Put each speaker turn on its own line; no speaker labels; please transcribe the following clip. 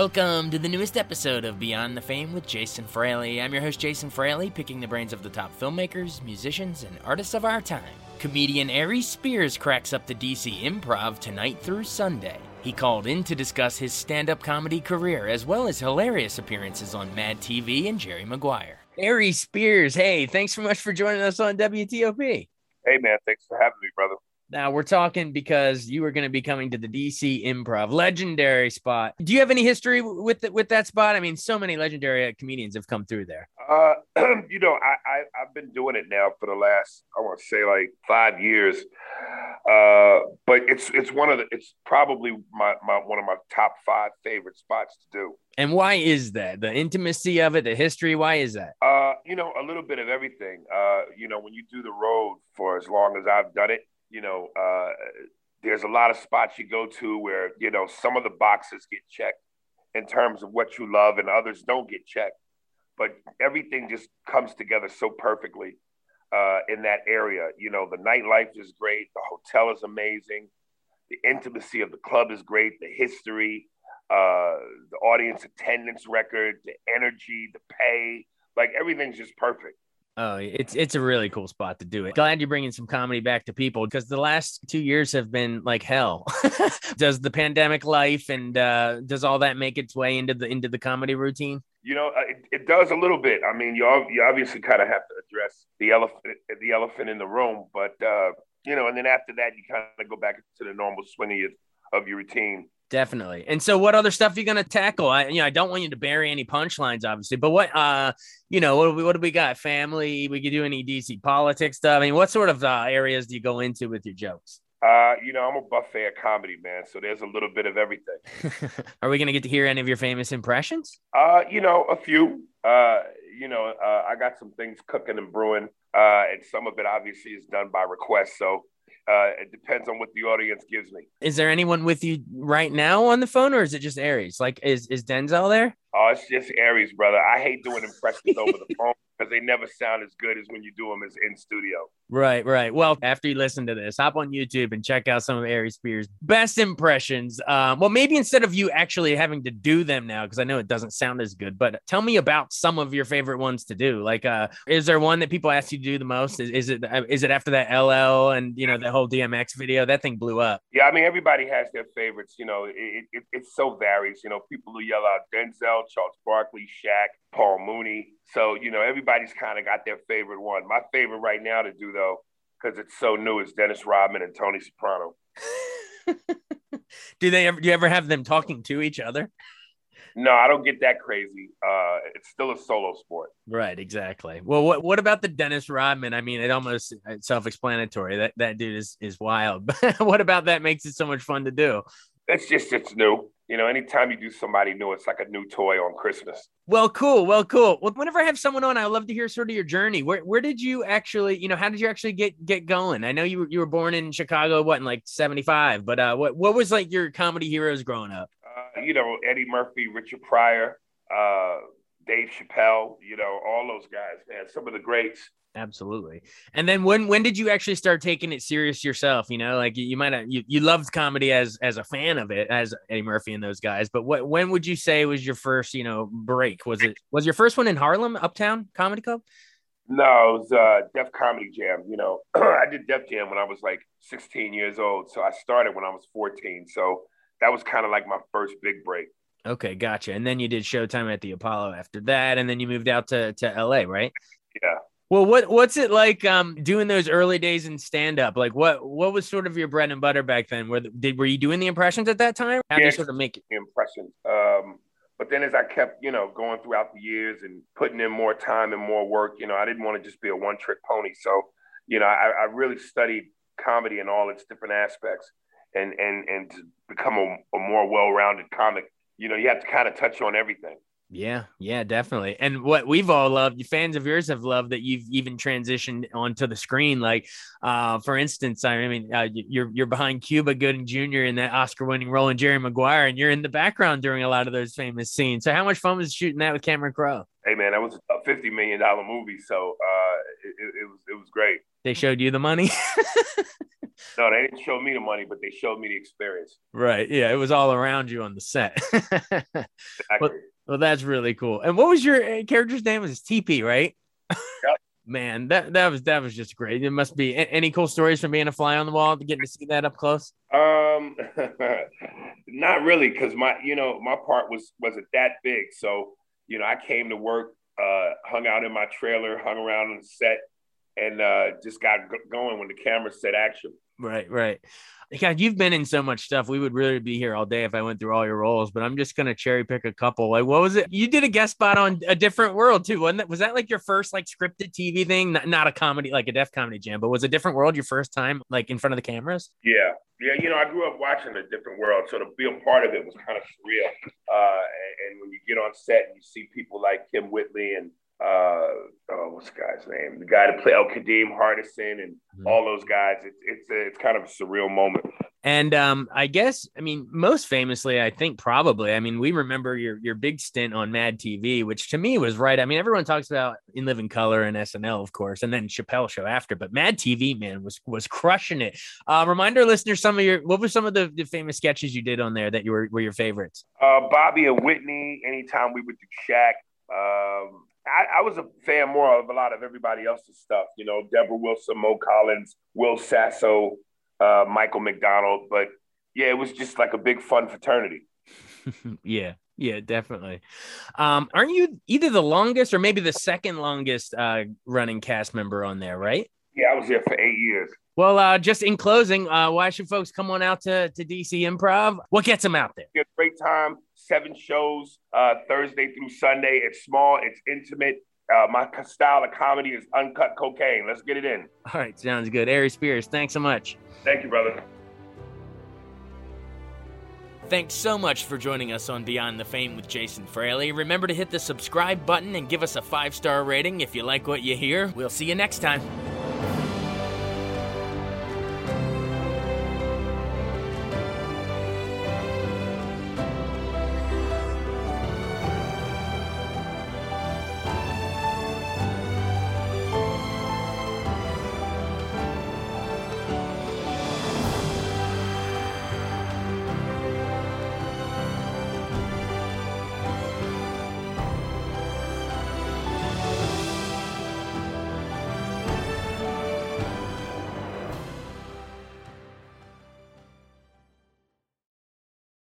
Welcome to the newest episode of Beyond the Fame with Jason Fraley. I'm your host, Jason Fraley, picking the brains of the top filmmakers, musicians, and artists of our time. Comedian Aries Spears cracks up the DC Improv tonight through Sunday. He called in to discuss his stand up comedy career as well as hilarious appearances on Mad TV and Jerry Maguire. Aries Spears, hey, thanks so much for joining us on WTOP.
Hey, man, thanks for having me, brother.
Now we're talking because you are going to be coming to the DC Improv, legendary spot. Do you have any history with the, with that spot? I mean, so many legendary comedians have come through there.
Uh, you know, I, I have been doing it now for the last I want to say like five years. Uh, but it's it's one of the it's probably my, my one of my top five favorite spots to do.
And why is that? The intimacy of it, the history. Why is that?
Uh, you know, a little bit of everything. Uh, you know, when you do the road for as long as I've done it you know, uh, there's a lot of spots you go to where, you know, some of the boxes get checked in terms of what you love and others don't get checked. But everything just comes together so perfectly uh, in that area. You know, the nightlife is great, the hotel is amazing, the intimacy of the club is great, the history, uh, the audience attendance record, the energy, the pay, like everything's just perfect.
Oh, it's it's a really cool spot to do it. Glad you're bringing some comedy back to people because the last two years have been like hell. does the pandemic life and uh, does all that make its way into the into the comedy routine?
You know, it, it does a little bit. I mean, you you obviously kind of have to address the elephant the elephant in the room, but uh, you know, and then after that, you kind of go back to the normal swing of your, of your routine.
Definitely. And so what other stuff are you going to tackle? I, you know, I don't want you to bury any punchlines, obviously, but what, uh, you know, what do we, what do we got? Family, we could do any DC politics stuff. I mean, what sort of uh, areas do you go into with your jokes?
Uh, you know, I'm a buffet of comedy, man. So there's a little bit of everything.
Are we going to get to hear any of your famous impressions?
Uh, you know, a few. Uh, you know, uh, I got some things cooking and brewing. Uh, and some of it obviously is done by request. So uh, it depends on what the audience gives me.
Is there anyone with you right now on the phone, or is it just Aries? Like, is is Denzel there?
Oh, it's just Aries, brother. I hate doing impressions over the phone because they never sound as good as when you do them as in studio.
Right, right. Well, after you listen to this, hop on YouTube and check out some of Aries Spears' best impressions. Um, well, maybe instead of you actually having to do them now, because I know it doesn't sound as good, but tell me about some of your favorite ones to do. Like, uh, is there one that people ask you to do the most? Is, is it uh, is it after that LL and you know the whole DMX video? That thing blew up.
Yeah, I mean everybody has their favorites. You know, it, it, it so varies. You know, people who yell out Denzel, Charles Barkley, Shaq, Paul Mooney. So, you know, everybody's kind of got their favorite one. My favorite right now to do, though, because it's so new, is Dennis Rodman and Tony Soprano.
do they ever, do you ever have them talking to each other?
No, I don't get that crazy. Uh, it's still a solo sport.
Right, exactly. Well, what what about the Dennis Rodman? I mean, it almost self-explanatory. That that dude is is wild. what about that makes it so much fun to do?
It's just it's new you know, anytime you do somebody new, it's like a new toy on Christmas.
Well, cool. Well, cool. Well, whenever I have someone on, I love to hear sort of your journey. Where where did you actually, you know, how did you actually get get going? I know you you were born in Chicago, what in like '75, but uh, what what was like your comedy heroes growing up?
Uh, you know, Eddie Murphy, Richard Pryor, uh, Dave Chappelle. You know, all those guys, man. Some of the greats.
Absolutely. And then when when did you actually start taking it serious yourself? You know, like you, you might have you, you loved comedy as as a fan of it, as Eddie Murphy and those guys. But what when would you say was your first, you know, break? Was it was your first one in Harlem, Uptown Comedy Club?
No, it was uh, Def Comedy Jam. You know, I did Def Jam when I was like 16 years old. So I started when I was 14. So that was kind of like my first big break.
Okay, gotcha. And then you did Showtime at the Apollo after that, and then you moved out to to LA, right?
Yeah.
Well, what what's it like um doing those early days in stand up? Like what what was sort of your bread and butter back then? Were did were you doing the impressions at that time? How did you sort of make it?
impressions? Um, but then as I kept, you know, going throughout the years and putting in more time and more work, you know, I didn't want to just be a one trick pony. So, you know, I, I really studied comedy in all its different aspects and and and to become a, a more well rounded comic, you know, you have to kind of touch on everything.
Yeah, yeah, definitely. And what we've all loved, fans of yours have loved that you've even transitioned onto the screen. Like, uh, for instance, I mean, uh, you're you're behind Cuba Gooding Jr. in that Oscar-winning role in Jerry Maguire, and you're in the background during a lot of those famous scenes. So, how much fun was shooting that with Cameron Crowe?
Hey, man, that was a fifty million dollar movie, so uh, it, it, was it was great.
They showed you the money.
no, they didn't show me the money, but they showed me the experience.
Right. Yeah, it was all around you on the set.
exactly.
But, well, that's really cool. And what was your uh, character's name? Was TP, right?
Yep.
Man, that that was that was just great. It must be any cool stories from being a fly on the wall, getting to see that up close.
Um, not really, because my you know my part was wasn't that big. So you know I came to work, uh, hung out in my trailer, hung around on the set, and uh, just got going when the camera said action.
Right, right. God, you've been in so much stuff. We would really be here all day if I went through all your roles, but I'm just gonna cherry pick a couple. Like, what was it? You did a guest spot on a different world too, wasn't that? Was that like your first like scripted TV thing? Not, not a comedy, like a Def Comedy Jam, but was a different world your first time like in front of the cameras?
Yeah, yeah. You know, I grew up watching a different world, so to be a part of it was kind of surreal. Uh, and, and when you get on set and you see people like Kim Whitley and uh, oh, what's the guy's name? The guy that played El Kadeem Hardison and mm-hmm. all those guys. It's it's a, it's kind of a surreal moment.
And um, I guess I mean most famously, I think probably. I mean, we remember your your big stint on Mad TV, which to me was right. I mean, everyone talks about In Living Color and SNL, of course, and then Chappelle Show after, but Mad TV, man, was was crushing it. Uh, remind our listeners some of your what were some of the, the famous sketches you did on there that you were were your favorites?
Uh, Bobby and Whitney. Anytime we would do Shaq. Um, I, I, was a fan more of a lot of everybody else's stuff. You know, Debra Wilson, Mo Collins, Will Sasso, uh, Michael McDonald. But yeah, it was just like a big fun fraternity.
yeah, yeah, definitely. Um, aren't you either the longest or maybe the second longest uh, running cast member on there, right?
Yeah, I was there for eight years.
Well, uh, just in closing, uh, why should folks come on out to, to DC Improv? What gets them out there?
a great time. Seven shows, uh, Thursday through Sunday. It's small, it's intimate. Uh, my style of comedy is uncut cocaine. Let's get it in.
All right, sounds good. Aries Spears, thanks so much.
Thank you, brother.
Thanks so much for joining us on Beyond the Fame with Jason Fraley. Remember to hit the subscribe button and give us a five star rating if you like what you hear. We'll see you next time.